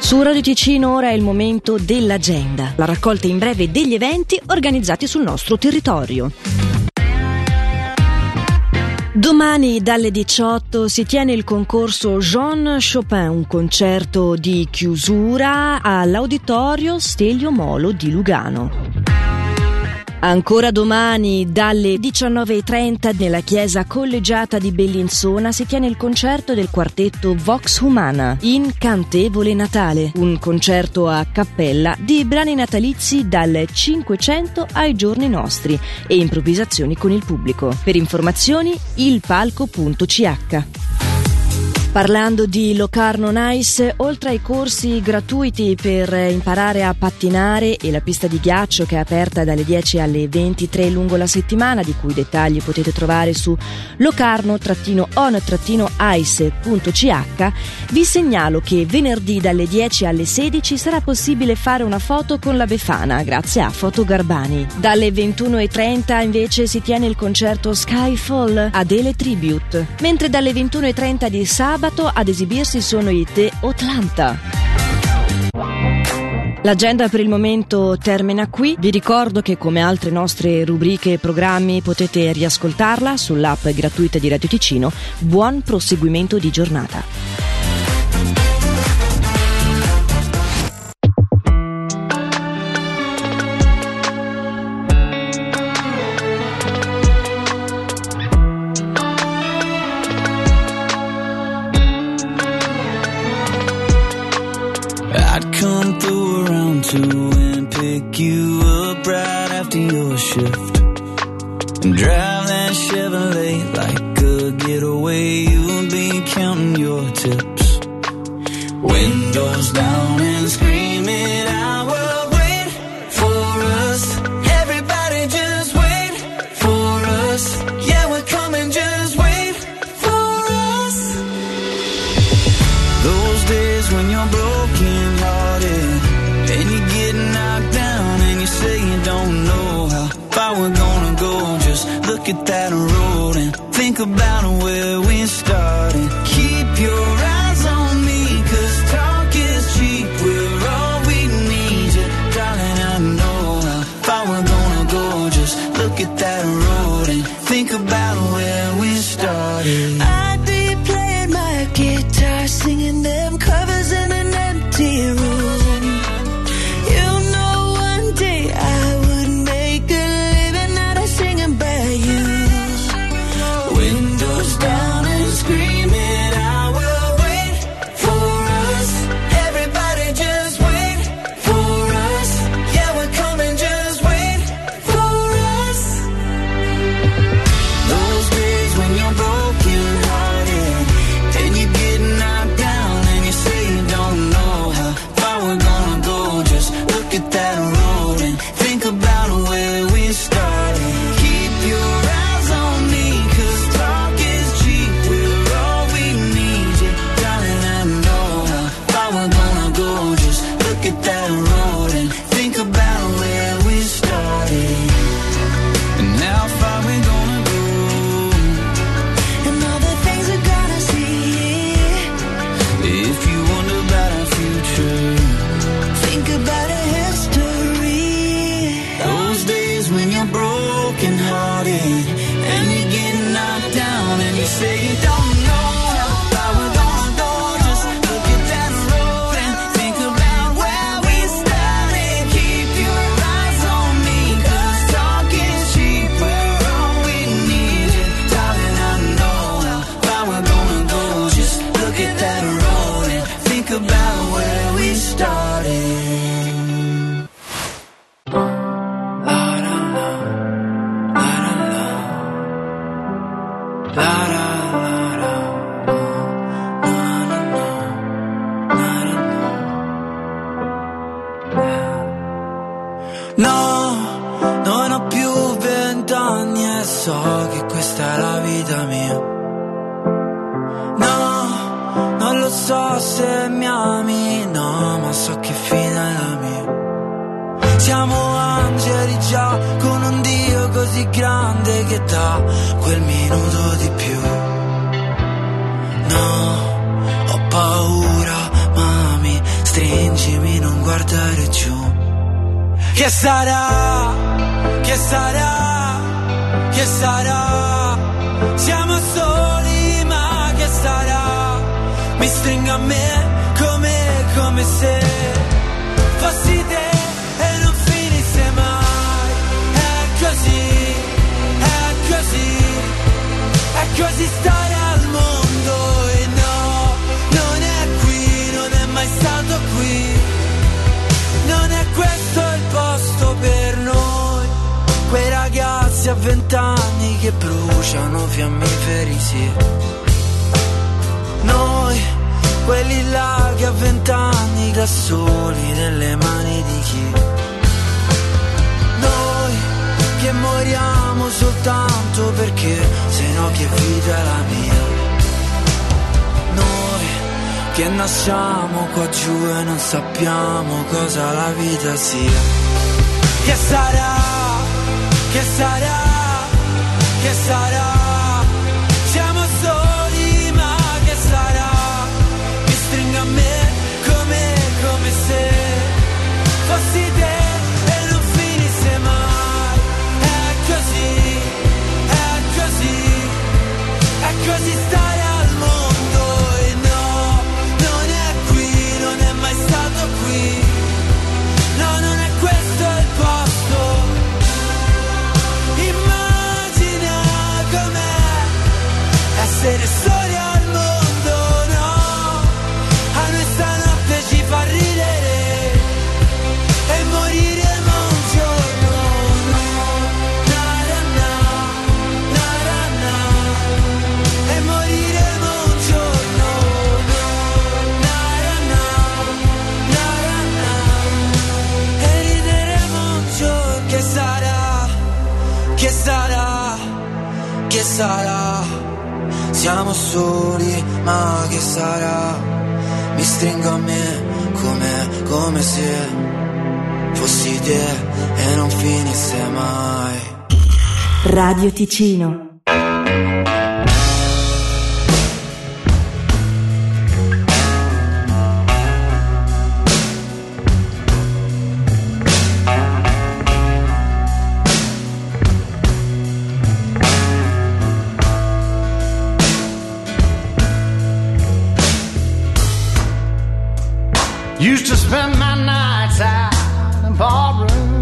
Su Radio Ticino ora è il momento dell'agenda, la raccolta in breve degli eventi organizzati sul nostro territorio. Domani dalle 18 si tiene il concorso Jean Chopin, un concerto di chiusura all'Auditorio Stelio Molo di Lugano. Ancora domani dalle 19.30 nella chiesa collegiata di Bellinzona si tiene il concerto del quartetto Vox Humana, Incantevole Natale, un concerto a cappella di brani natalizi dal 500 ai giorni nostri e improvvisazioni con il pubblico. Per informazioni ilpalco.ch Parlando di Locarno Nice, oltre ai corsi gratuiti per imparare a pattinare e la pista di ghiaccio che è aperta dalle 10 alle 23 lungo la settimana, di cui dettagli potete trovare su locarno-on-ice.ch, vi segnalo che venerdì dalle 10 alle 16 sarà possibile fare una foto con la Befana grazie a Foto Garbani. Dalle 21.30 invece si tiene il concerto Skyfall Adele Tribute, mentre dalle 21.30 di sabato sabato ad esibirsi sono i The Atlanta. L'agenda per il momento termina qui. Vi ricordo che come altre nostre rubriche e programmi potete riascoltarla sull'app gratuita di Radio Ticino. Buon proseguimento di giornata. To and pick you up right after your shift. And drive that Chevrolet like a getaway. You'll be counting your tips. Windows down look at that road and think about where we started. Keep your eyes on me, cause talk is cheap. We're all we need, you. darling. I know how far we're gonna go. Just look at that road and think about where we started. I'd be playing my guitar, singing them so se mi ami, no, ma so che fine è la mia. Siamo angeli già con un Dio così grande che dà quel minuto di più. No, ho paura, mami, stringimi, non guardare giù. Che sarà? Che sarà? Che sarà? Siamo soli mi stringa a me come, come se fossi te e non finisse mai, è così, è così, è così stare al mondo e no, non è qui, non è mai stato qui, non è questo il posto per noi, quei ragazzi a vent'anni che bruciano fiammiferi, sì. Quelli là che a vent'anni da soli nelle mani di chi? Noi che moriamo soltanto perché se no che vita è la mia? Noi che nasciamo qua giù e non sappiamo cosa la vita sia. Che sarà, che sarà, che sarà? Siamo soli, ma che sarà? Mi stringo a me come, come se fossi te e non finisse mai. Radio Ticino. Used to spend my nights out in ballrooms.